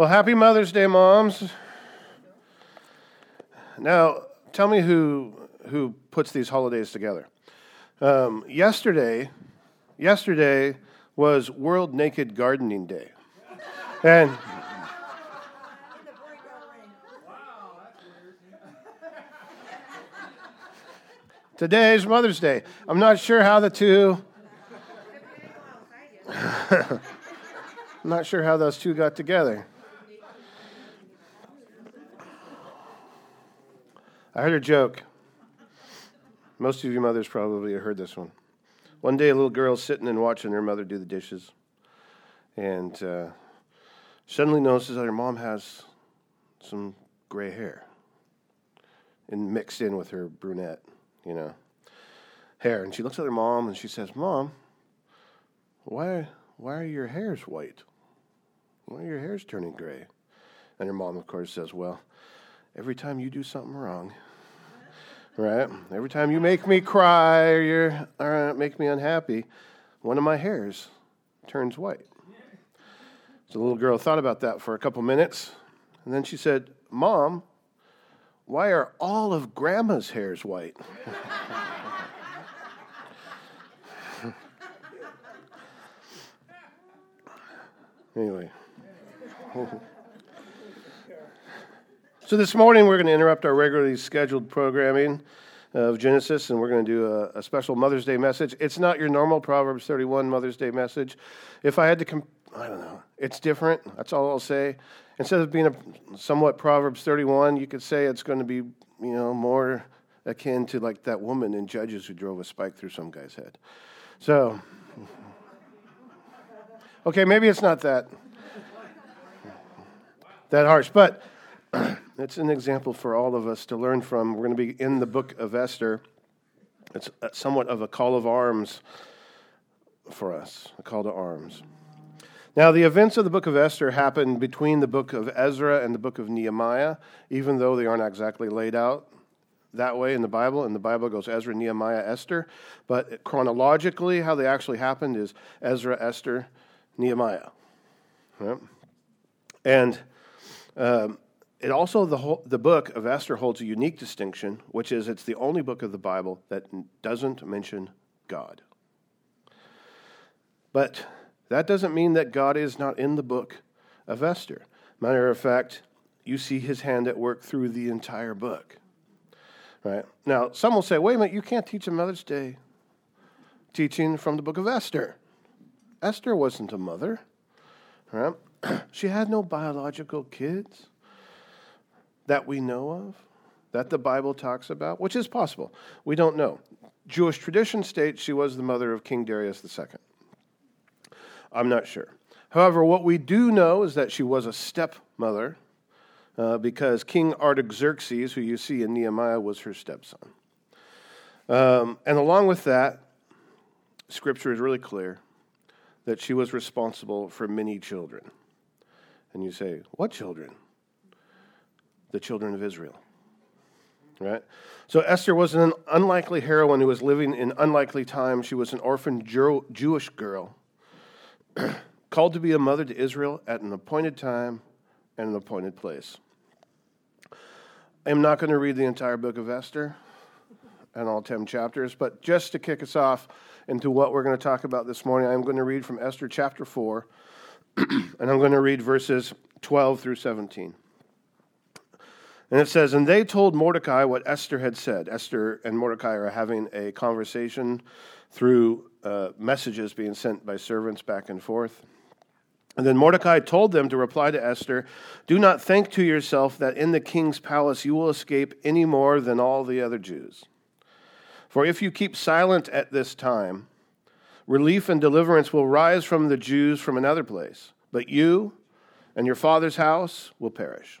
Well, happy Mother's Day, moms. Now, tell me who who puts these holidays together. Um, yesterday, yesterday was World Naked Gardening Day, and today's Mother's Day. I'm not sure how the two. I'm not sure how those two got together. I heard a joke. Most of you mothers probably heard this one. One day, a little girl's sitting and watching her mother do the dishes, and uh, suddenly notices that her mom has some gray hair, and mixed in with her brunette, you know, hair. And she looks at her mom and she says, "Mom, why why are your hairs white? Why are your hairs turning gray?" And her mom, of course, says, "Well." every time you do something wrong, right? Every time you make me cry or you or make me unhappy, one of my hairs turns white. So the little girl thought about that for a couple minutes, and then she said, Mom, why are all of Grandma's hairs white? anyway. So this morning we're going to interrupt our regularly scheduled programming of Genesis, and we're going to do a, a, special Mother's Day message. It's not your normal Proverbs 31 Mother's Day message. If I had to, comp- I don't know, it's different. That's all I'll say. Instead of being a somewhat Proverbs 31, you could say it's going to be, you know, more akin to like that woman in Judges who drove a spike through some guy's head. So, okay, maybe it's not that that harsh, but. It's an example for all of us to learn from. We're going to be in the book of Esther. It's somewhat of a call of arms for us, a call to arms. Now, the events of the book of Esther happen between the book of Ezra and the book of Nehemiah, even though they aren't exactly laid out that way in the Bible. In the Bible, goes Ezra, Nehemiah, Esther. But chronologically, how they actually happened is Ezra, Esther, Nehemiah. Right? And um, it also the whole, the book of Esther holds a unique distinction, which is it's the only book of the Bible that doesn't mention God. But that doesn't mean that God is not in the book of Esther. Matter of fact, you see his hand at work through the entire book. Right? Now, some will say, wait a minute, you can't teach a Mother's Day teaching from the book of Esther. Esther wasn't a mother. Right? she had no biological kids that we know of, that the Bible talks about, which is possible. We don't know. Jewish tradition states she was the mother of King Darius II. I'm not sure. However, what we do know is that she was a stepmother uh, because King Artaxerxes, who you see in Nehemiah, was her stepson. Um, and along with that, scripture is really clear that she was responsible for many children. And you say, What children? The children of Israel. Right? So Esther was an unlikely heroine who was living in unlikely times. She was an orphan Jew- Jewish girl called to be a mother to Israel at an appointed time and an appointed place. I'm not going to read the entire book of Esther and all 10 chapters, but just to kick us off into what we're going to talk about this morning, I'm going to read from Esther chapter 4, and I'm going to read verses 12 through 17. And it says, And they told Mordecai what Esther had said. Esther and Mordecai are having a conversation through uh, messages being sent by servants back and forth. And then Mordecai told them to reply to Esther Do not think to yourself that in the king's palace you will escape any more than all the other Jews. For if you keep silent at this time, relief and deliverance will rise from the Jews from another place, but you and your father's house will perish.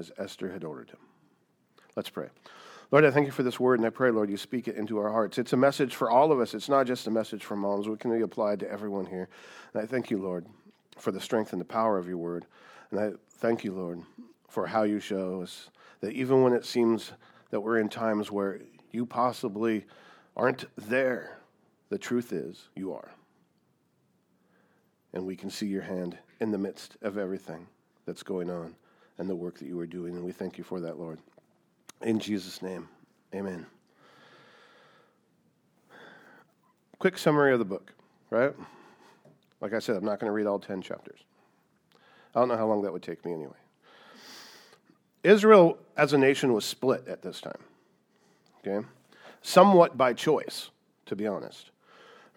as Esther had ordered him. Let's pray. Lord, I thank you for this word, and I pray, Lord, you speak it into our hearts. It's a message for all of us. It's not just a message for moms. We can be applied to everyone here. And I thank you, Lord, for the strength and the power of your word. And I thank you, Lord, for how you show us that even when it seems that we're in times where you possibly aren't there, the truth is you are. And we can see your hand in the midst of everything that's going on and the work that you are doing. And we thank you for that, Lord. In Jesus' name, amen. Quick summary of the book, right? Like I said, I'm not going to read all 10 chapters. I don't know how long that would take me anyway. Israel as a nation was split at this time, okay? Somewhat by choice, to be honest.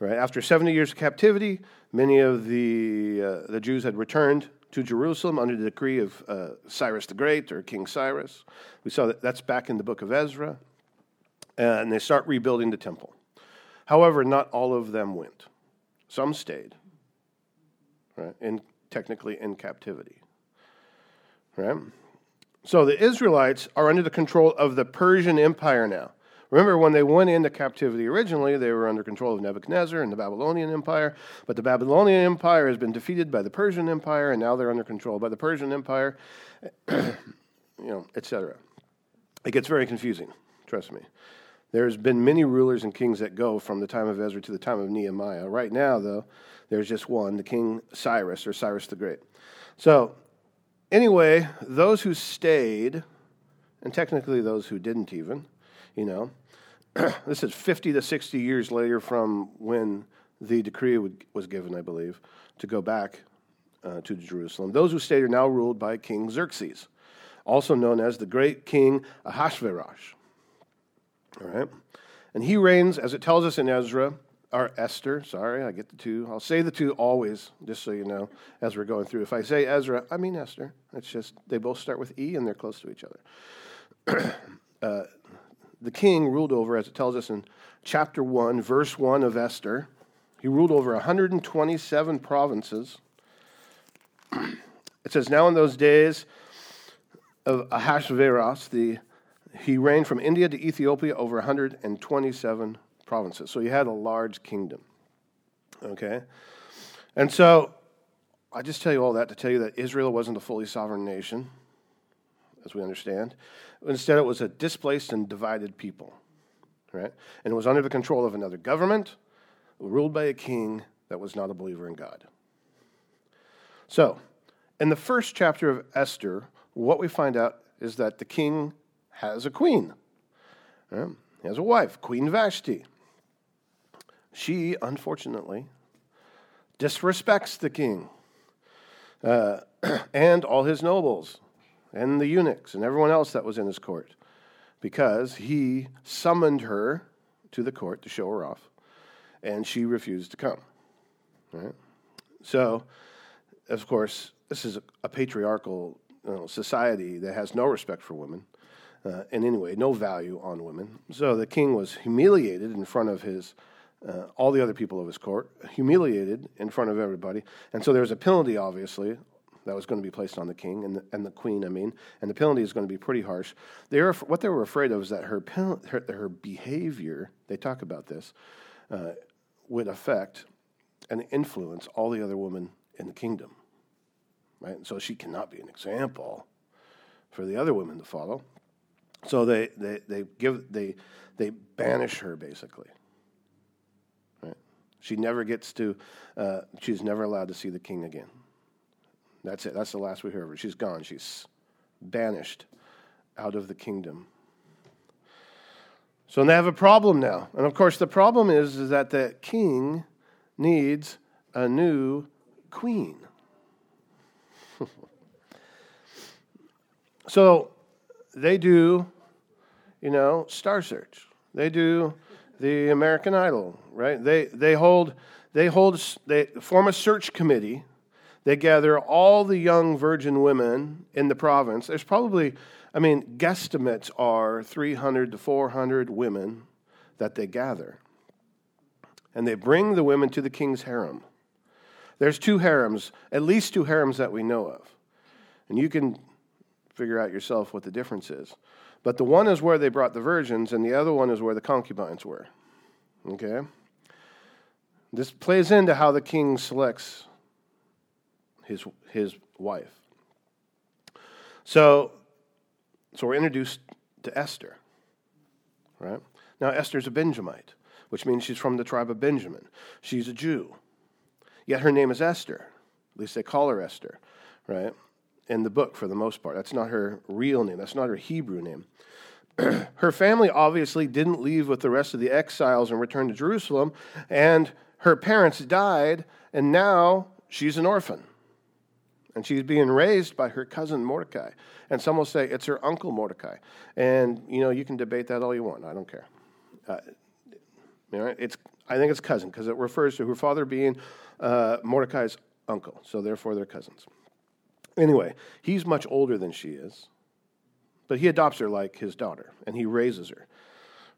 Right? After 70 years of captivity, many of the, uh, the Jews had returned to Jerusalem under the decree of uh, Cyrus the Great or King Cyrus. We saw that that's back in the book of Ezra. And they start rebuilding the temple. However, not all of them went. Some stayed, right? In, technically in captivity. Right? So the Israelites are under the control of the Persian Empire now. Remember, when they went into captivity originally, they were under control of Nebuchadnezzar and the Babylonian Empire. But the Babylonian Empire has been defeated by the Persian Empire, and now they're under control by the Persian Empire, you know, etc. It gets very confusing, trust me. There's been many rulers and kings that go from the time of Ezra to the time of Nehemiah. Right now, though, there's just one, the King Cyrus, or Cyrus the Great. So, anyway, those who stayed, and technically those who didn't even, you know, this is 50 to 60 years later from when the decree was given, I believe, to go back uh, to Jerusalem. Those who stayed are now ruled by King Xerxes, also known as the great king Ahasuerus. All right? And he reigns, as it tells us in Ezra, or Esther, sorry, I get the two. I'll say the two always, just so you know, as we're going through. If I say Ezra, I mean Esther. It's just, they both start with E and they're close to each other. uh, the king ruled over, as it tells us in chapter 1, verse 1 of Esther, he ruled over 127 provinces. It says, Now in those days of Ahasuerus, the, he reigned from India to Ethiopia over 127 provinces. So he had a large kingdom. Okay? And so I just tell you all that to tell you that Israel wasn't a fully sovereign nation, as we understand. Instead, it was a displaced and divided people, right? And it was under the control of another government, ruled by a king that was not a believer in God. So, in the first chapter of Esther, what we find out is that the king has a queen. Right? He has a wife, Queen Vashti. She, unfortunately, disrespects the king uh, and all his nobles and the eunuchs and everyone else that was in his court because he summoned her to the court to show her off, and she refused to come. Right? So, of course, this is a, patriarchal you know, society that has no respect for women. Uh, in any way, no value on women. So the king was humiliated in front of his uh, all the other people of his court, humiliated in front of everybody. And so there was a penalty, obviously, that was going to be placed on the king and the, and the queen, I mean, and the penalty is going to be pretty harsh. They were, what they were afraid of is that her, her, her behavior, they talk about this, uh, would affect and influence all the other women in the kingdom. Right? And so she cannot be an example for the other women to follow. So they, they, they give they they banish her basically. Right? She never gets to uh, she's never allowed to see the king again. That's it. That's the last we hear of her. She's gone. She's banished out of the kingdom. So they have a problem now. And of course, the problem is, is that the king needs a new queen. so they do, you know, Star Search. They do the American Idol, right? They, they hold, they hold, they form a search committee they gather all the young virgin women in the province. There's probably, I mean, guesstimates are 300 to 400 women that they gather. And they bring the women to the king's harem. There's two harems, at least two harems that we know of. And you can figure out yourself what the difference is. But the one is where they brought the virgins, and the other one is where the concubines were. Okay? This plays into how the king selects his, his wife. So, so we're introduced to Esther, right? Now, Esther's a Benjamite, which means she's from the tribe of Benjamin. She's a Jew. Yet her name is Esther. At least they call her Esther, right? In the book, for the most part. That's not her real name, that's not her Hebrew name. her family obviously didn't leave with the rest of the exiles and return to Jerusalem, and her parents died, and now she's an orphan. And she's being raised by her cousin Mordecai. And some will say it's her uncle Mordecai. And, you know, you can debate that all you want. I don't care. Uh, you know, it's, I think it's cousin because it refers to her father being uh, Mordecai's uncle. So therefore, they're cousins. Anyway, he's much older than she is. But he adopts her like his daughter, and he raises her.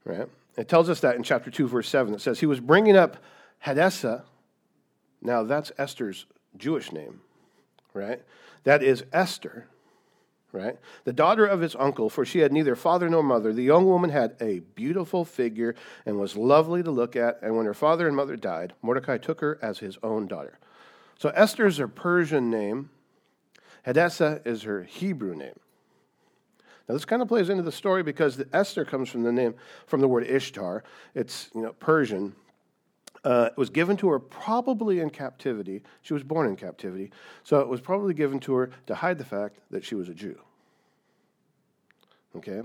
Right? It tells us that in chapter 2, verse 7. It says, He was bringing up Hadassah. Now, that's Esther's Jewish name right? That is Esther, right? The daughter of his uncle, for she had neither father nor mother. The young woman had a beautiful figure and was lovely to look at. And when her father and mother died, Mordecai took her as his own daughter. So Esther is her Persian name, Hadassah is her Hebrew name. Now this kind of plays into the story because the Esther comes from the name from the word Ishtar. It's you know Persian, uh, it was given to her probably in captivity. She was born in captivity. So it was probably given to her to hide the fact that she was a Jew. Okay?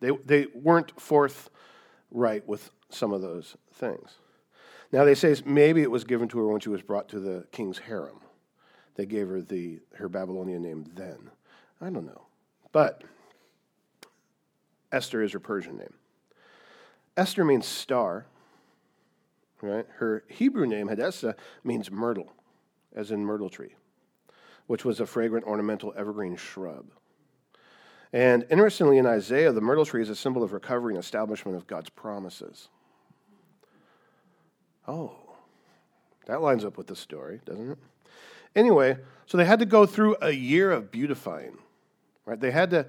They, they weren't forthright with some of those things. Now they say maybe it was given to her when she was brought to the king's harem. They gave her the, her Babylonian name then. I don't know. But Esther is her Persian name. Esther means star. Right? Her Hebrew name, Hadassah, means myrtle, as in myrtle tree, which was a fragrant ornamental evergreen shrub. And interestingly, in Isaiah, the myrtle tree is a symbol of recovery and establishment of God's promises. Oh, that lines up with the story, doesn't it? Anyway, so they had to go through a year of beautifying, right? They had to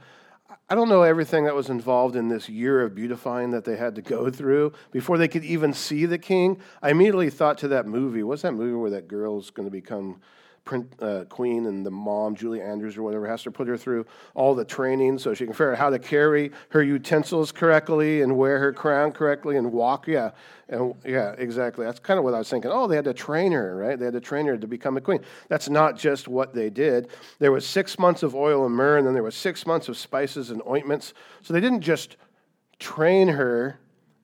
I don't know everything that was involved in this year of beautifying that they had to go through before they could even see the king. I immediately thought to that movie. What's that movie where that girl's going to become uh, queen and the mom, Julie Andrews or whatever, has to put her through all the training so she can figure out how to carry her utensils correctly and wear her crown correctly and walk. Yeah, and yeah, exactly. That's kind of what I was thinking. Oh, they had to train her, right? They had to train her to become a queen. That's not just what they did. There was six months of oil and myrrh, and then there was six months of spices and ointments. So they didn't just train her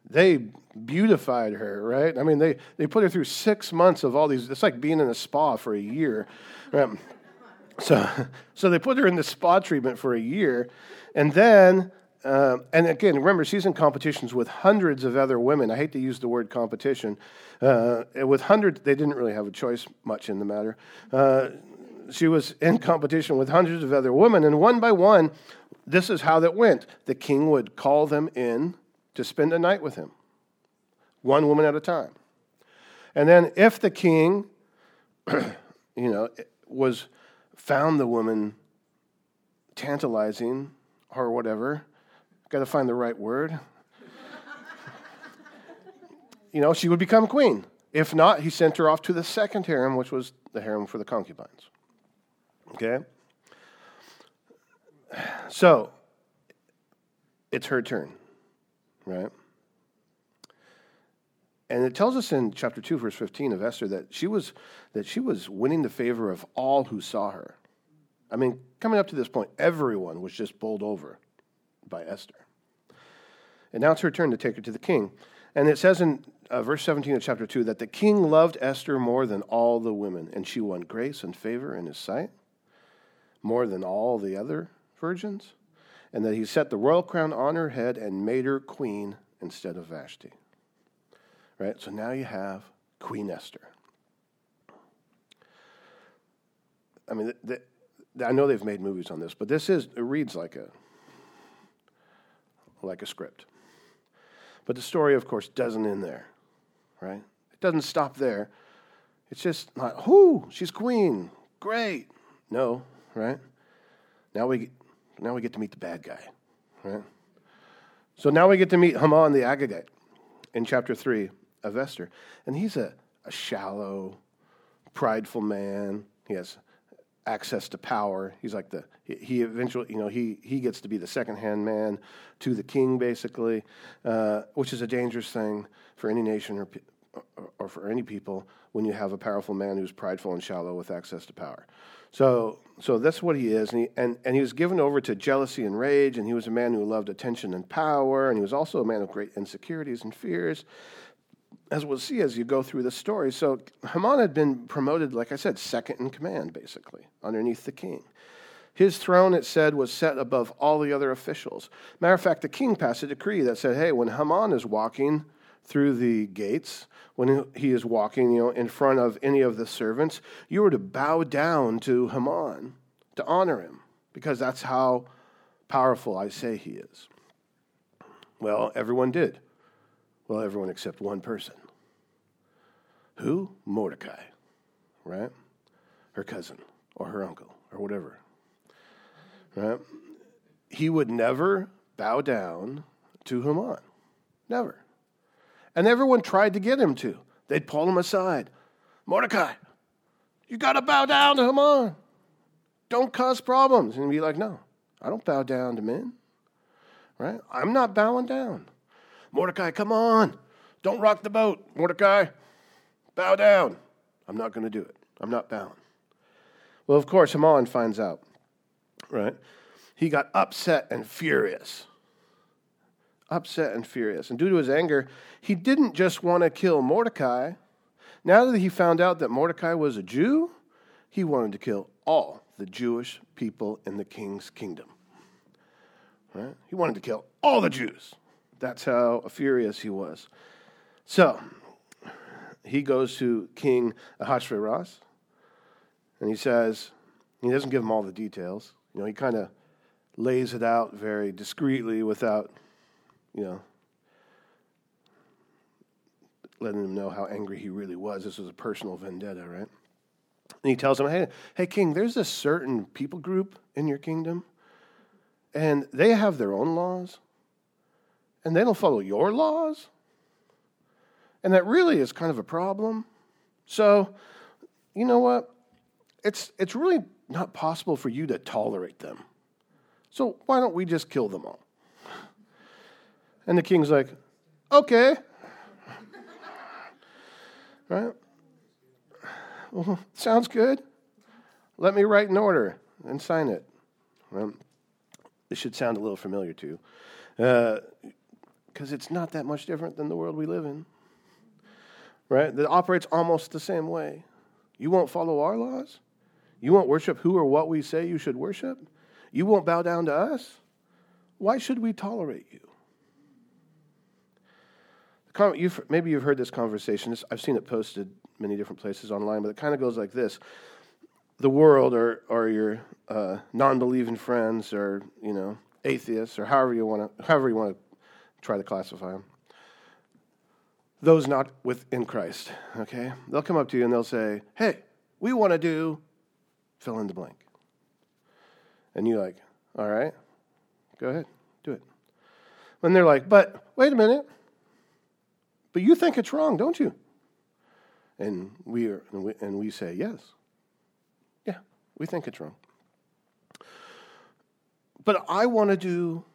they beautified her, right? I mean, they, they put her through six months of all these, it's like being in a spa for a year. Right? So, so they put her in the spa treatment for a year. And then, uh, and again, remember, she's in competitions with hundreds of other women. I hate to use the word competition. Uh, with hundreds, they didn't really have a choice much in the matter. Uh, she was in competition with hundreds of other women, and one by one, this is how that went. The king would call them in to spend a night with him, one woman at a time. And then if the king, you know, was found the woman tantalizing or whatever, got to find the right word. you know, she would become queen. If not, he sent her off to the second harem, which was the harem for the concubines. Okay? So, it's her turn right? And it tells us in chapter 2, verse 15 of Esther that she was, that she was winning the favor of all who saw her. I mean, coming up to this point, everyone was just bowled over by Esther. And now it's her turn to take her to the king. And it says in uh, verse 17 of chapter 2 that the king loved Esther more than all the women, and she won grace and favor in his sight more than all the other virgins and that he set the royal crown on her head and made her queen instead of Vashti. Right? So now you have Queen Esther. I mean, the, the, I know they've made movies on this, but this is it reads like a like a script. But the story, of course, doesn't end there, right? It doesn't stop there. It's just not, whoo, she's queen, great. No, right? Now we, now we get to meet the bad guy, right? So now we get to meet Haman the Agagite in chapter 3 of Esther. And he's a, a shallow, prideful man. He has access to power. He's like the he eventually you know he he gets to be the second hand man to the king basically, uh, which is a dangerous thing for any nation or, or for any people when you have a powerful man who's prideful and shallow with access to power. So so that's what he is, and he, and, and he was given over to jealousy and rage, and he was a man who loved attention and power, and he was also a man of great insecurities and fears as we'll see as you go through the story. So Haman had been promoted, like I said, second in command, basically, underneath the king. His throne, it said, was set above all the other officials. Matter of fact, the king passed a decree that said, hey, when Haman is walking through the gates, when he is walking, you know, in front of any of the servants, you were to bow down to Haman to honor him, because that's how powerful I say he is. Well, everyone did. Well, everyone except one person. Who? Mordecai, right? Her cousin or her uncle or whatever, right? He would never bow down to Haman. Never. And everyone tried to get him to. They'd pull him aside. Mordecai, you got to bow down to Haman. Don't cause problems. And be like, no, I don't bow down to men. Right? I'm not bowing down. Mordecai, come on. Don't rock the boat, Mordecai. Bow down. I'm not going to do it. I'm not bowing. Well, of course, Haman finds out, right? He got upset and furious. Upset and furious. And due to his anger, he didn't just want to kill Mordecai. Now that he found out that Mordecai was a Jew, he wanted to kill all the Jewish people in the king's kingdom. Right? He wanted to kill all the Jews. That's how furious he was. So, he goes to King Ahasuerus, and he says, he doesn't give him all the details. You know, he kind of lays it out very discreetly without, you know, letting him know how angry he really was. This was a personal vendetta, right? And he tells him, hey, hey, king, there's a certain people group in your kingdom, and they have their own laws and they don't follow your laws. And that really is kind of a problem. So, you know what? It's, it's really not possible for you to tolerate them. So, why don't we just kill them all? And the king's like, okay. right? Well, sounds good. Let me write an order and sign it. Well, this should sound a little familiar to you. Uh, because it's not that much different than the world we live in. Right? That operates almost the same way. You won't follow our laws? You won't worship who or what we say you should worship? You won't bow down to us? Why should we tolerate you? You've, maybe you've heard this conversation. I've seen it posted many different places online, but it kind of goes like this: the world, or or your uh, non-believing friends, or you know atheists, or however you want to however you want to try to classify them. Those not within Christ, okay? They'll come up to you and they'll say, hey, we want to do fill in the blank. And you're like, all right, go ahead, do it. And they're like, but wait a minute, but you think it's wrong, don't you? And we, are, and we, and we say, yes. Yeah, we think it's wrong. But I want to do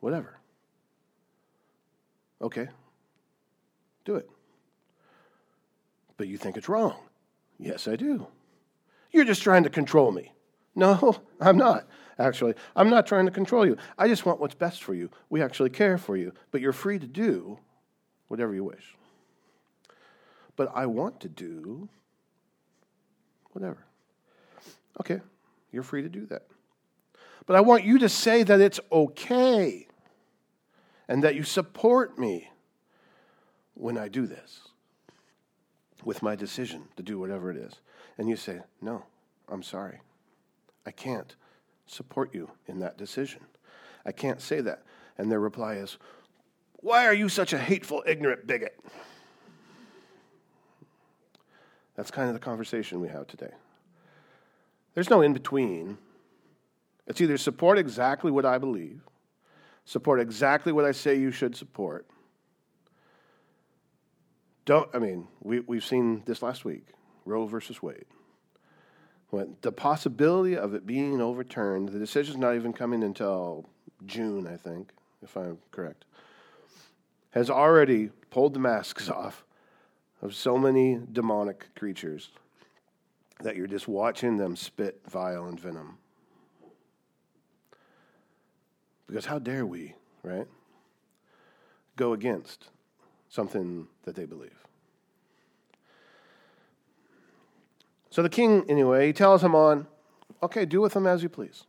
whatever. Okay, do it. But you think it's wrong. Yes, I do. You're just trying to control me. No, I'm not, actually. I'm not trying to control you. I just want what's best for you. We actually care for you, but you're free to do whatever you wish. But I want to do whatever. Okay, you're free to do that. But I want you to say that it's okay and that you support me when I do this with my decision to do whatever it is. And you say, No, I'm sorry. I can't support you in that decision. I can't say that. And their reply is, Why are you such a hateful, ignorant bigot? That's kind of the conversation we have today. There's no in between. It's either support exactly what I believe, support exactly what I say you should support. Don't, I mean, we, we've seen this last week Roe versus Wade. When the possibility of it being overturned, the decision's not even coming until June, I think, if I'm correct, has already pulled the masks off of so many demonic creatures that you're just watching them spit vile and venom. Because how dare we, right, go against something that they believe? So the king, anyway, he tells Haman, okay, do with them as you please.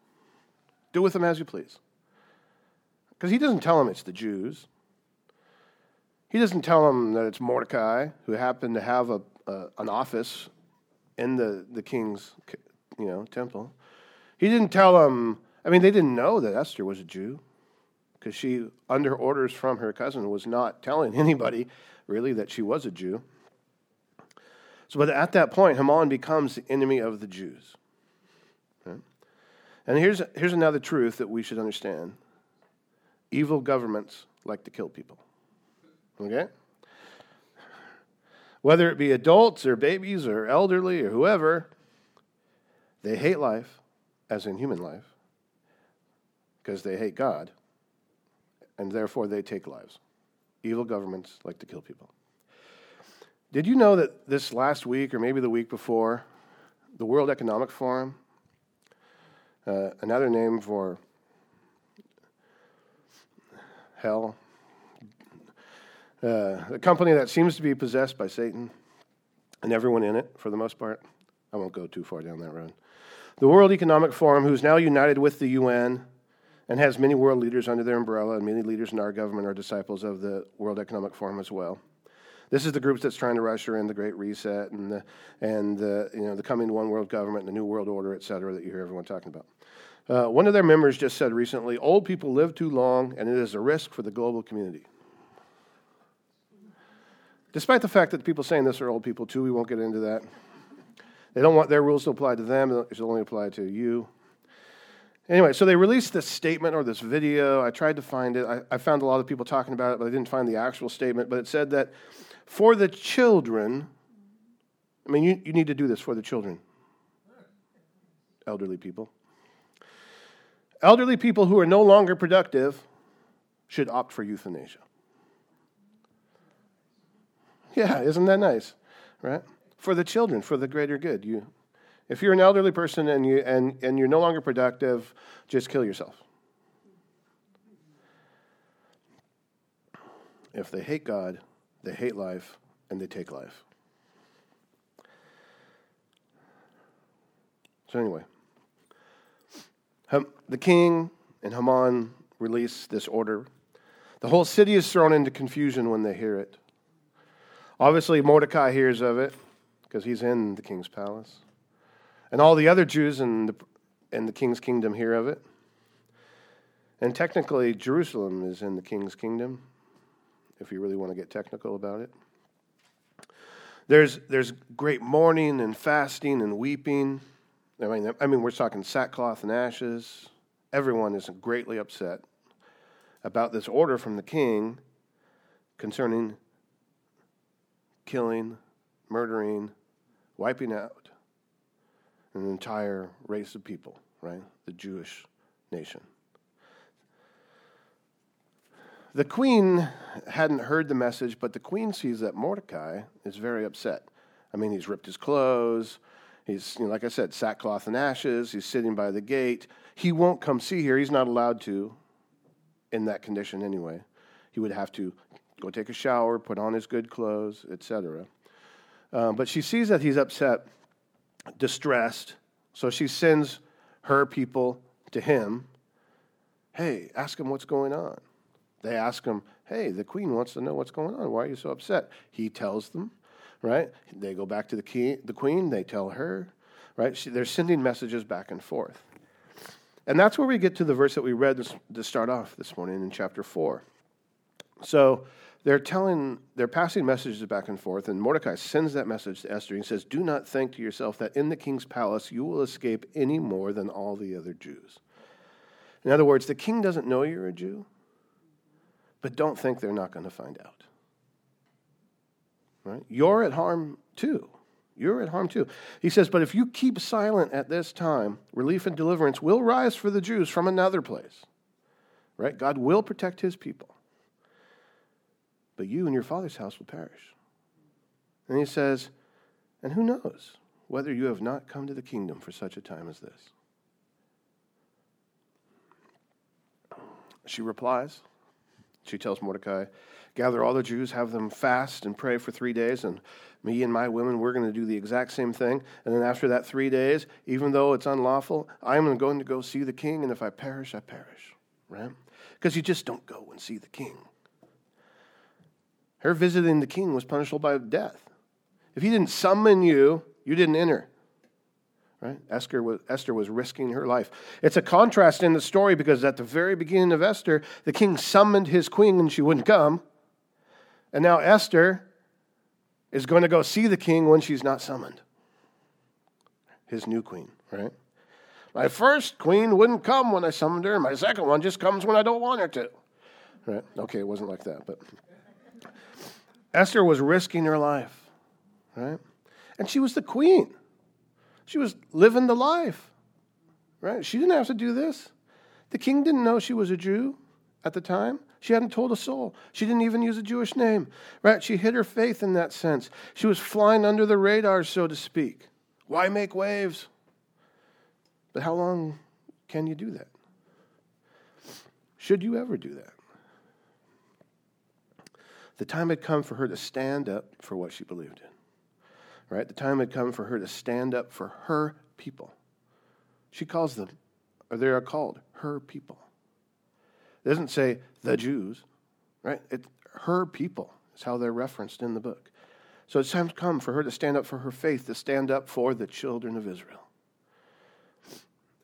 Do with them as you please. Because he doesn't tell him it's the Jews. He doesn't tell him that it's Mordecai, who happened to have a, a, an office in the, the king's you know, temple. He didn't tell him I mean, they didn't know that Esther was a Jew because she, under orders from her cousin, was not telling anybody really that she was a Jew. So, but at that point, Haman becomes the enemy of the Jews. And here's, here's another truth that we should understand evil governments like to kill people. Okay? Whether it be adults or babies or elderly or whoever, they hate life, as in human life, because they hate God, and therefore they take lives. Evil governments like to kill people. Did you know that this last week, or maybe the week before, the World Economic Forum, uh, another name for hell, uh, a company that seems to be possessed by Satan and everyone in it, for the most part. I won't go too far down that road. The World Economic Forum, who's now united with the UN, and has many world leaders under their umbrella, and many leaders in our government are disciples of the World Economic Forum as well. This is the group that's trying to usher in the Great Reset and the, and the, you know, the coming one world government, the new world order, et cetera, that you hear everyone talking about. Uh, one of their members just said recently old people live too long, and it is a risk for the global community. Despite the fact that the people saying this are old people too, we won't get into that. They don't want their rules to apply to them, it should only apply to you. Anyway, so they released this statement or this video. I tried to find it. I, I, found a lot of people talking about it, but I didn't find the actual statement. But it said that for the children, I mean, you, you need to do this for the children, elderly people. Elderly people who are no longer productive should opt for euthanasia. Yeah, isn't that nice? Right? For the children, for the greater good. You, if you're an elderly person and, you, and, and you're no longer productive, just kill yourself. If they hate God, they hate life, and they take life. So, anyway, the king and Haman release this order. The whole city is thrown into confusion when they hear it. Obviously, Mordecai hears of it because he's in the king's palace. And all the other Jews in the, in the king's kingdom hear of it. And technically, Jerusalem is in the king's kingdom, if you really want to get technical about it. There's, there's great mourning and fasting and weeping. I mean, I mean, we're talking sackcloth and ashes. Everyone is greatly upset about this order from the king concerning killing, murdering, wiping out an entire race of people, right? The Jewish nation. The queen hadn't heard the message, but the queen sees that Mordecai is very upset. I mean, he's ripped his clothes. He's, you know, like I said, sackcloth and ashes. He's sitting by the gate. He won't come see her. He's not allowed to in that condition anyway. He would have to go take a shower, put on his good clothes, etc. Um, but she sees that he's upset distressed. So she sends her people to him. Hey, ask him what's going on. They ask him, Hey, the queen wants to know what's going on. Why are you so upset? He tells them, right? They go back to the, key, the queen, they tell her, right? She, they're sending messages back and forth. And that's where we get to the verse that we read this, to start off this morning in chapter 4. So they're telling, they're passing messages back and forth, and Mordecai sends that message to Esther. He says, Do not think to yourself that in the king's palace you will escape any more than all the other Jews. In other words, the king doesn't know you're a Jew, but don't think they're not going to find out. Right? You're at harm too. You're at harm too. He says, But if you keep silent at this time, relief and deliverance will rise for the Jews from another place. Right? God will protect his people. But you and your father's house will perish. And he says, And who knows whether you have not come to the kingdom for such a time as this? She replies, she tells Mordecai, Gather all the Jews, have them fast and pray for three days, and me and my women, we're going to do the exact same thing. And then after that three days, even though it's unlawful, I'm going to go see the king, and if I perish, I perish. Right? Because you just don't go and see the king. Her visiting the king was punishable by death. If he didn't summon you, you didn't enter. Right? Esther was, Esther was risking her life. It's a contrast in the story because at the very beginning of Esther, the king summoned his queen and she wouldn't come. And now Esther is going to go see the king when she's not summoned. His new queen, right? My first queen wouldn't come when I summoned her. My second one just comes when I don't want her to. Right? Okay, it wasn't like that, but Esther was risking her life, right? And she was the queen. She was living the life, right? She didn't have to do this. The king didn't know she was a Jew at the time. She hadn't told a soul. She didn't even use a Jewish name, right? She hid her faith in that sense. She was flying under the radar, so to speak. Why make waves? But how long can you do that? Should you ever do that? The time had come for her to stand up for what she believed in. Right? The time had come for her to stand up for her people. She calls them, or they are called, her people. It doesn't say the Jews, right? It's her people is how they're referenced in the book. So it's time to come for her to stand up for her faith, to stand up for the children of Israel.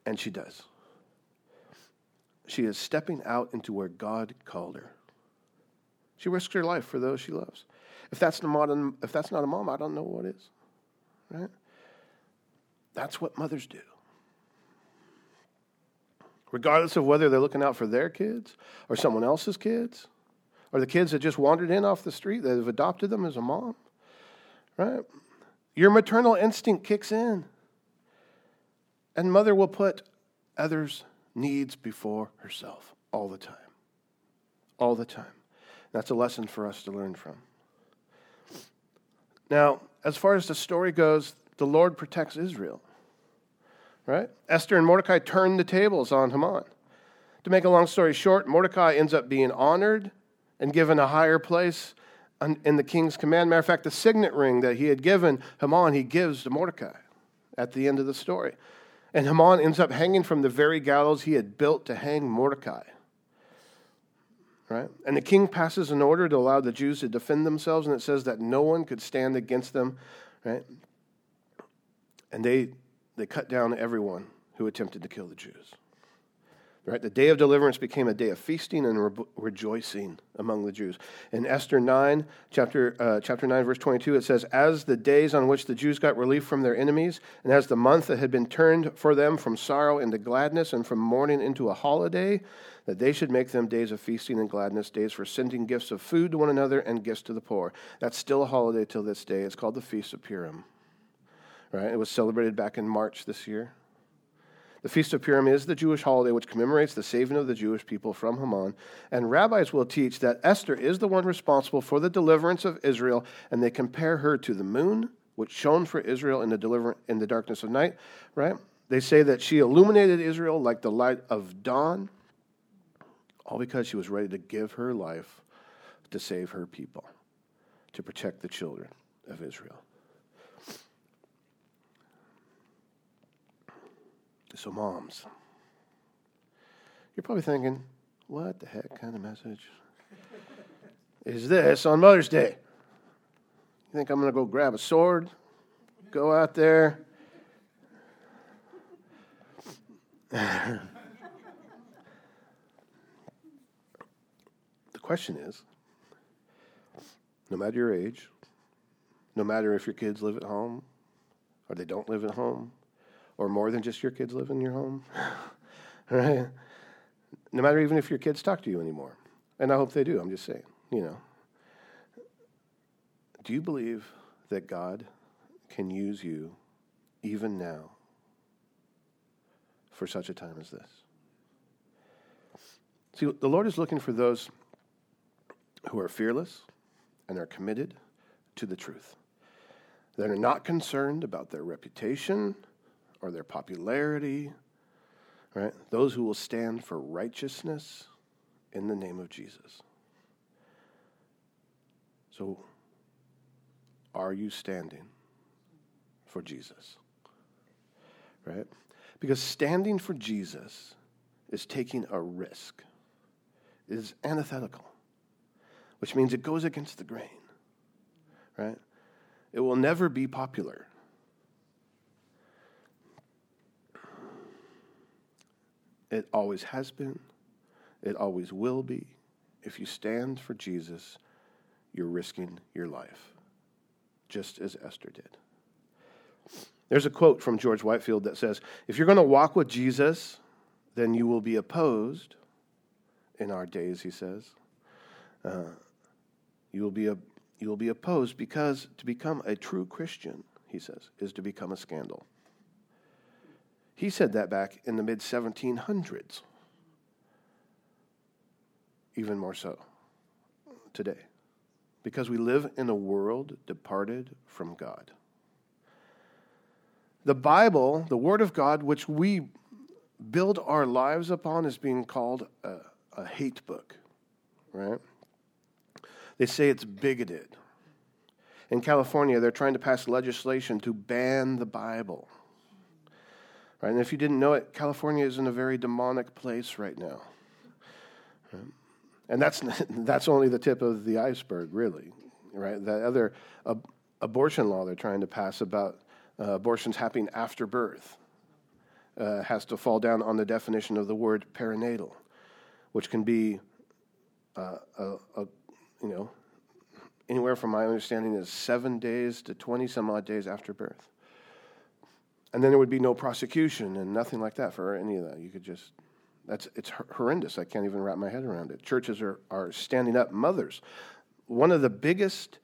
And she does. She is stepping out into where God called her. She risks her life for those she loves. If that's, the modern, if that's not a mom, I don't know what is. Right? That's what mothers do regardless of whether they're looking out for their kids or someone else's kids or the kids that just wandered in off the street that have adopted them as a mom. Right? Your maternal instinct kicks in. And mother will put others' needs before herself all the time. All the time. That's a lesson for us to learn from. Now, as far as the story goes, the Lord protects Israel right? Esther and Mordecai turn the tables on Haman. To make a long story short, Mordecai ends up being honored and given a higher place in the king's command. Matter of fact, the signet ring that he had given Haman, he gives to Mordecai at the end of the story. And Haman ends up hanging from the very gallows he had built to hang Mordecai. Right? And the king passes an order to allow the Jews to defend themselves, and it says that no one could stand against them. Right? And they they cut down everyone who attempted to kill the Jews. Right? The day of deliverance became a day of feasting and re- rejoicing among the Jews. In Esther 9, chapter, uh, chapter 9, verse 22, it says, As the days on which the Jews got relief from their enemies, and as the month that had been turned for them from sorrow into gladness and from mourning into a holiday, that they should make them days of feasting and gladness, days for sending gifts of food to one another and gifts to the poor. That's still a holiday till this day. It's called the Feast of Purim right? It was celebrated back in March this year. The Feast of Purim is the Jewish holiday which commemorates the saving of the Jewish people from Haman. And rabbis will teach that Esther is the one responsible for the deliverance of Israel, and they compare her to the moon, which shone for Israel in the, deliver- in the darkness of night, right? They say that she illuminated Israel like the light of dawn, all because she was ready to give her life to save her people, to protect the children of Israel. So, moms, you're probably thinking, what the heck kind of message is this on Mother's Day? You think I'm going to go grab a sword, go out there? the question is no matter your age, no matter if your kids live at home or they don't live at home, or more than just your kids live in your home, right? No matter even if your kids talk to you anymore. And I hope they do, I'm just saying, you know. Do you believe that God can use you even now for such a time as this? See, the Lord is looking for those who are fearless and are committed to the truth, that are not concerned about their reputation or their popularity, right? Those who will stand for righteousness in the name of Jesus. So, are you standing for Jesus? Right? Because standing for Jesus is taking a risk, it is antithetical, which means it goes against the grain. Right? It will never be popular. It always has been. It always will be. If you stand for Jesus, you're risking your life, just as Esther did. There's a quote from George Whitefield that says If you're going to walk with Jesus, then you will be opposed in our days, he says. Uh, you, will be a, you will be opposed because to become a true Christian, he says, is to become a scandal. He said that back in the mid 1700s. Even more so today. Because we live in a world departed from God. The Bible, the Word of God, which we build our lives upon, is being called a, a hate book, right? They say it's bigoted. In California, they're trying to pass legislation to ban the Bible. Right? And if you didn't know it, California is in a very demonic place right now. Right? And that's, that's only the tip of the iceberg, really. Right? That other ab- abortion law they're trying to pass about uh, abortions happening after birth uh, has to fall down on the definition of the word perinatal, which can be uh, a, a, you know, anywhere from my understanding is seven days to 20 some odd days after birth. And then there would be no prosecution and nothing like that for any of that. You could just, that's, it's horrendous. I can't even wrap my head around it. Churches are, are standing up. Mothers, one of the biggest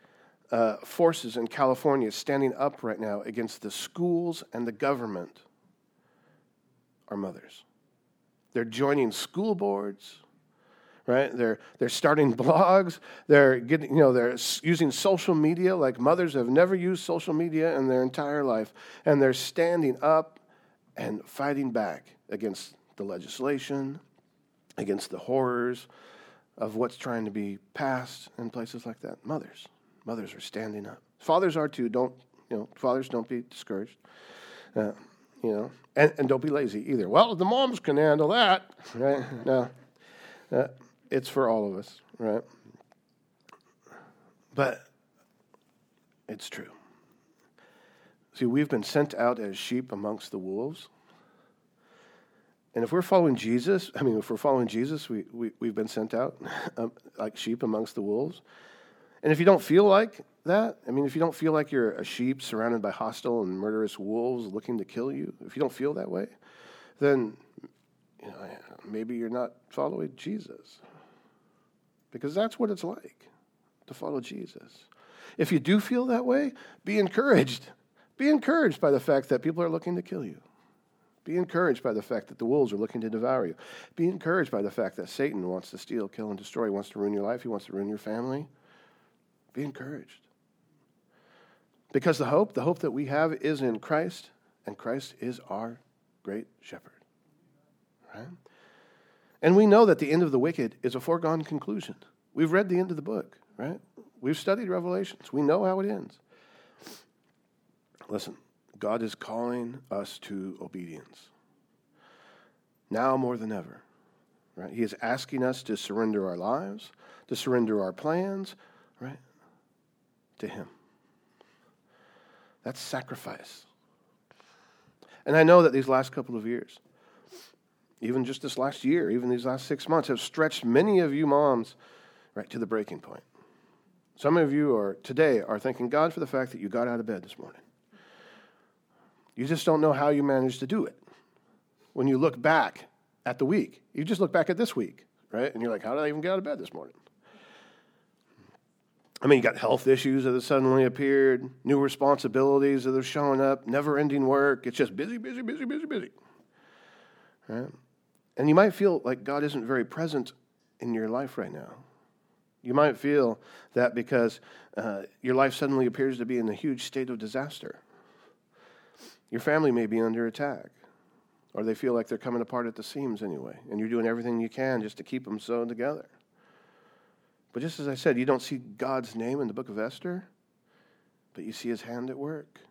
uh, forces in California is standing up right now against the schools and the government are mothers. They're joining school boards, right? They're, they're starting blogs. They're getting, you know, they're using social media like mothers have never used social media in their entire life. And they're standing up and fighting back against the legislation, against the horrors of what's trying to be passed in places like that. Mothers. Mothers are standing up. Fathers are too. Don't, you know, fathers don't be discouraged. Uh, you know, and, and don't be lazy either. Well, the moms can handle that, right? No. Uh, it's for all of us, right? But it's true. See, we've been sent out as sheep amongst the wolves. And if we're following Jesus, I mean, if we're following Jesus, we, we, we've been sent out um, like sheep amongst the wolves. And if you don't feel like that, I mean, if you don't feel like you're a sheep surrounded by hostile and murderous wolves looking to kill you, if you don't feel that way, then you know, maybe you're not following Jesus because that's what it's like to follow Jesus. If you do feel that way, be encouraged. Be encouraged by the fact that people are looking to kill you. Be encouraged by the fact that the wolves are looking to devour you. Be encouraged by the fact that Satan wants to steal, kill, and destroy. He wants to ruin your life. He wants to ruin your family. Be encouraged. Because the hope, the hope that we have is in Christ, and Christ is our great shepherd. Right? And we know that the end of the wicked is a foregone conclusion. We've read the end of the book, right? We've studied Revelations. We know how it ends. Listen, God is calling us to obedience. Now more than ever. Right? He is asking us to surrender our lives, to surrender our plans, right? To Him. That's sacrifice. And I know that these last couple of years, even just this last year, even these last six months, have stretched many of you moms right to the breaking point. Some of you are today are thanking God for the fact that you got out of bed this morning. You just don't know how you managed to do it. When you look back at the week. You just look back at this week, right? And you're like, how did I even get out of bed this morning? I mean, you got health issues that have suddenly appeared, new responsibilities that are showing up, never ending work. It's just busy, busy, busy, busy, busy. Right? And you might feel like God isn't very present in your life right now. You might feel that because uh, your life suddenly appears to be in a huge state of disaster. Your family may be under attack, or they feel like they're coming apart at the seams anyway, and you're doing everything you can just to keep them sewn together. But just as I said, you don't see God's name in the book of Esther, but you see his hand at work.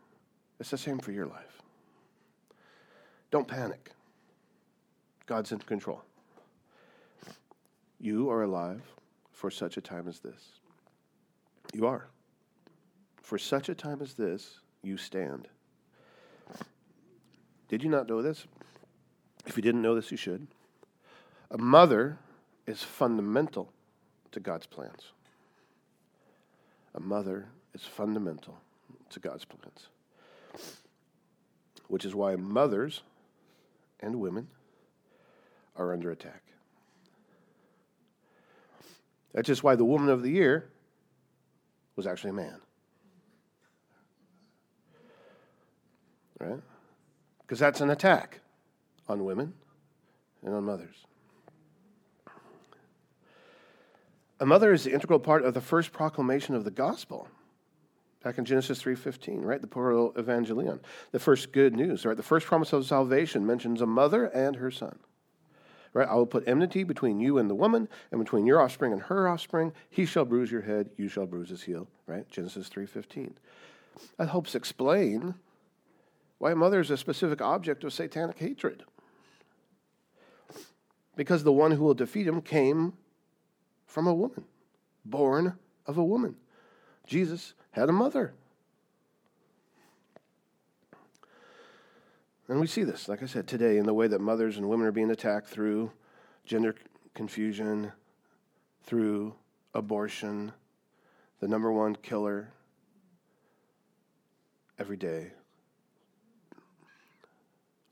It's the same for your life. Don't panic. God's in control. You are alive for such a time as this. You are. For such a time as this, you stand. Did you not know this? If you didn't know this, you should. A mother is fundamental to God's plans. A mother is fundamental to God's plans. Which is why mothers and women are under attack. That's just why the woman of the year was actually a man. Right? Because that's an attack on women and on mothers. A mother is the integral part of the first proclamation of the gospel. Back in Genesis 3:15, right? The proto-evangelion, the first good news, right? The first promise of salvation mentions a mother and her son. Right? I will put enmity between you and the woman, and between your offspring and her offspring. He shall bruise your head, you shall bruise his heel. Right? Genesis 3:15. That helps explain why mother is a specific object of satanic hatred. Because the one who will defeat him came from a woman, born of a woman. Jesus had a mother. And we see this, like I said, today in the way that mothers and women are being attacked through gender confusion, through abortion, the number one killer every day.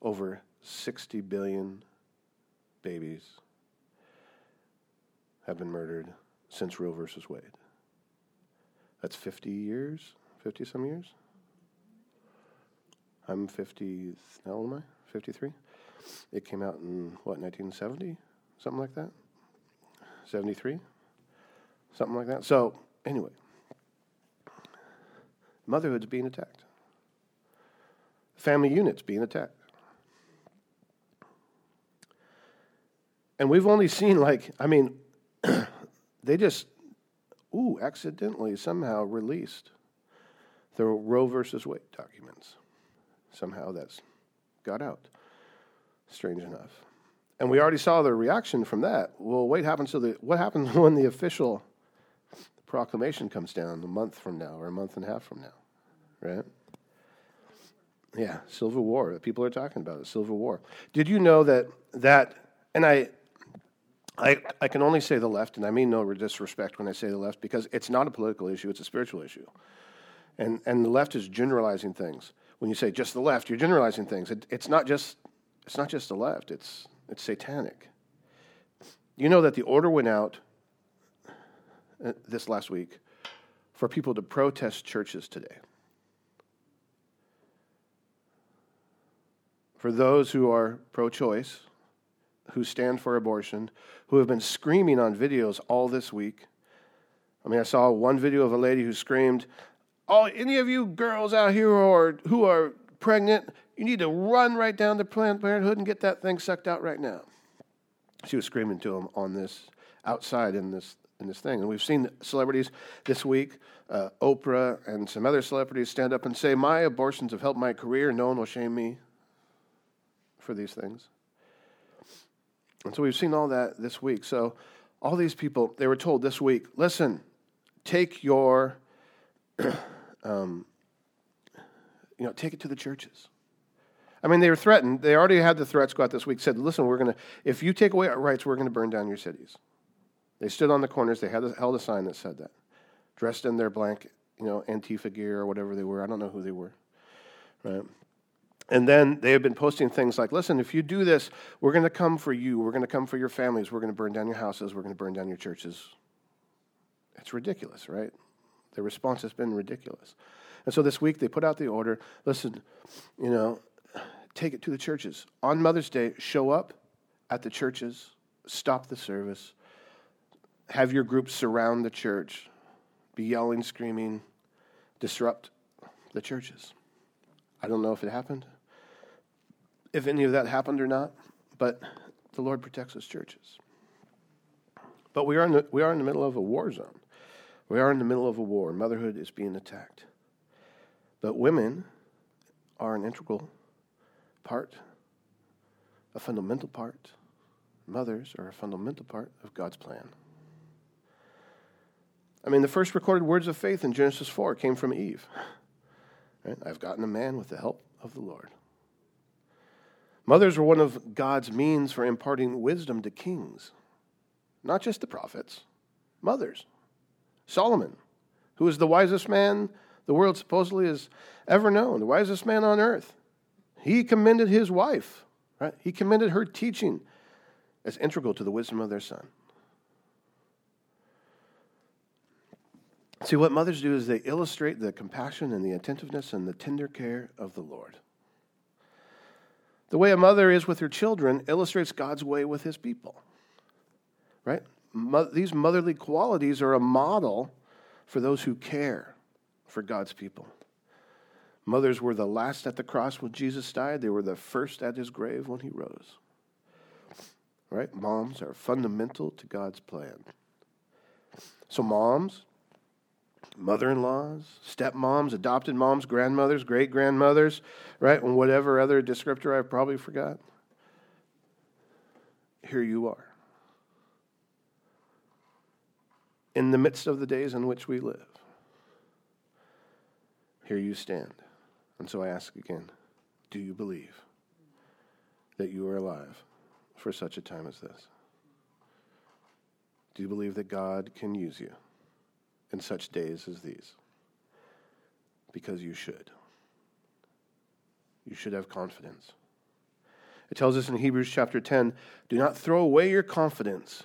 Over 60 billion babies have been murdered since Roe versus Wade. That's 50 years, 50 some years. I'm 50, how old am I? 53? It came out in, what, 1970? Something like that? 73? Something like that. So, anyway, motherhood's being attacked, family units being attacked. And we've only seen, like, I mean, they just, ooh, accidentally somehow released the Roe versus Wade documents. Somehow that's got out. Strange enough. And we already saw the reaction from that. Well, wait happens to the what happens when the official proclamation comes down a month from now or a month and a half from now, right? Yeah, Civil War. People are talking about it. Civil War. Did you know that that? And I I, I can only say the left, and I mean no disrespect when I say the left, because it's not a political issue, it's a spiritual issue. And, and the left is generalizing things. When you say just the left, you're generalizing things. It, it's, not just, it's not just the left, it's, it's satanic. You know that the order went out uh, this last week for people to protest churches today. For those who are pro choice, who stand for abortion, who have been screaming on videos all this week. I mean, I saw one video of a lady who screamed, "Oh, any of you girls out here who are, who are pregnant, you need to run right down to Planned Parenthood and get that thing sucked out right now." She was screaming to him on this outside in this in this thing, and we've seen celebrities this week, uh, Oprah and some other celebrities stand up and say, "My abortions have helped my career. No one will shame me for these things." And so we've seen all that this week. So all these people, they were told this week, listen, take your, um, you know, take it to the churches. I mean, they were threatened. They already had the threats go out this week. Said, listen, we're going to, if you take away our rights, we're going to burn down your cities. They stood on the corners. They had held a sign that said that, dressed in their blank, you know, Antifa gear or whatever they were. I don't know who they were. Right? And then they have been posting things like, listen, if you do this, we're going to come for you. We're going to come for your families. We're going to burn down your houses. We're going to burn down your churches. It's ridiculous, right? The response has been ridiculous. And so this week they put out the order listen, you know, take it to the churches. On Mother's Day, show up at the churches, stop the service, have your groups surround the church, be yelling, screaming, disrupt the churches. I don't know if it happened if any of that happened or not, but the Lord protects his churches. But we are, in the, we are in the middle of a war zone. We are in the middle of a war. Motherhood is being attacked. But women are an integral part, a fundamental part. Mothers are a fundamental part of God's plan. I mean, the first recorded words of faith in Genesis 4 came from Eve. Right? I've gotten a man with the help of the Lord. Mothers were one of God's means for imparting wisdom to kings, not just the prophets, mothers. Solomon, who is the wisest man the world supposedly has ever known, the wisest man on earth, he commended his wife, right? He commended her teaching as integral to the wisdom of their son. See, what mothers do is they illustrate the compassion and the attentiveness and the tender care of the Lord. The way a mother is with her children illustrates God's way with his people. Right? These motherly qualities are a model for those who care for God's people. Mothers were the last at the cross when Jesus died, they were the first at his grave when he rose. Right? Moms are fundamental to God's plan. So, moms, mother in laws, stepmoms, adopted moms, grandmothers, great grandmothers, right? And whatever other descriptor I've probably forgot. Here you are. In the midst of the days in which we live, here you stand. And so I ask again do you believe that you are alive for such a time as this? Do you believe that God can use you? in such days as these. Because you should. You should have confidence. It tells us in Hebrews chapter 10 do not throw away your confidence,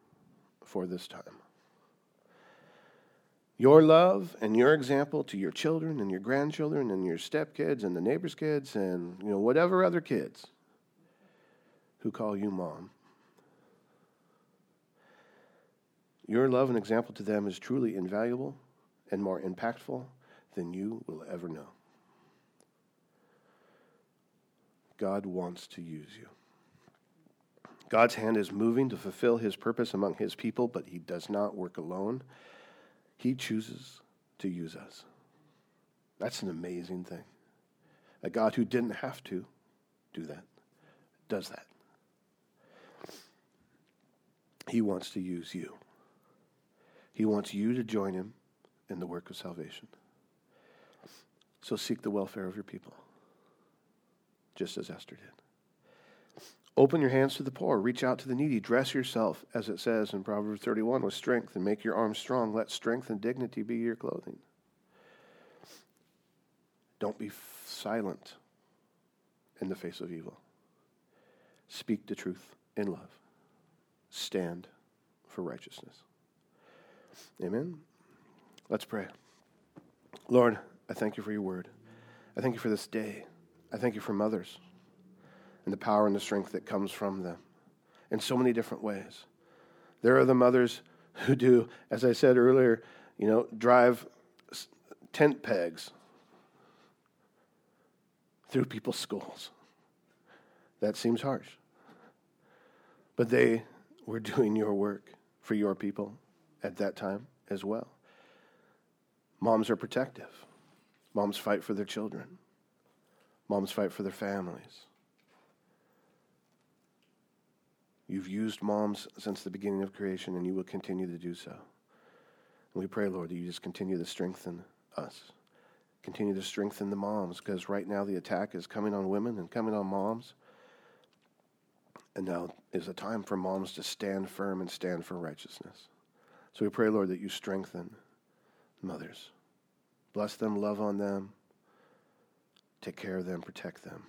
for this time. Your love and your example to your children and your grandchildren and your stepkids and the neighbors' kids and you know whatever other kids who call you mom. Your love and example to them is truly invaluable and more impactful than you will ever know. God wants to use you. God's hand is moving to fulfill his purpose among his people, but he does not work alone. He chooses to use us. That's an amazing thing. A God who didn't have to do that does that. He wants to use you. He wants you to join him in the work of salvation. So seek the welfare of your people, just as Esther did. Open your hands to the poor, reach out to the needy, dress yourself, as it says in Proverbs 31, with strength and make your arms strong. Let strength and dignity be your clothing. Don't be f- silent in the face of evil. Speak the truth in love. Stand for righteousness. Amen. Let's pray. Lord, I thank you for your word. I thank you for this day. I thank you for mothers and the power and the strength that comes from them in so many different ways. There are the mothers who do, as I said earlier, you know, drive tent pegs through people's skulls. That seems harsh. But they were doing your work for your people at that time as well. Moms are protective. Moms fight for their children. Moms fight for their families. You've used moms since the beginning of creation, and you will continue to do so. And we pray, Lord, that you just continue to strengthen us. Continue to strengthen the moms, because right now the attack is coming on women and coming on moms. And now is a time for moms to stand firm and stand for righteousness. So we pray, Lord, that you strengthen mothers. Bless them, love on them, take care of them, protect them.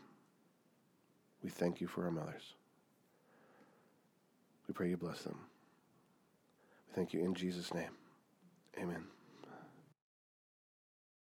We thank you for our mothers. We pray you bless them. We thank you in Jesus' name. Amen.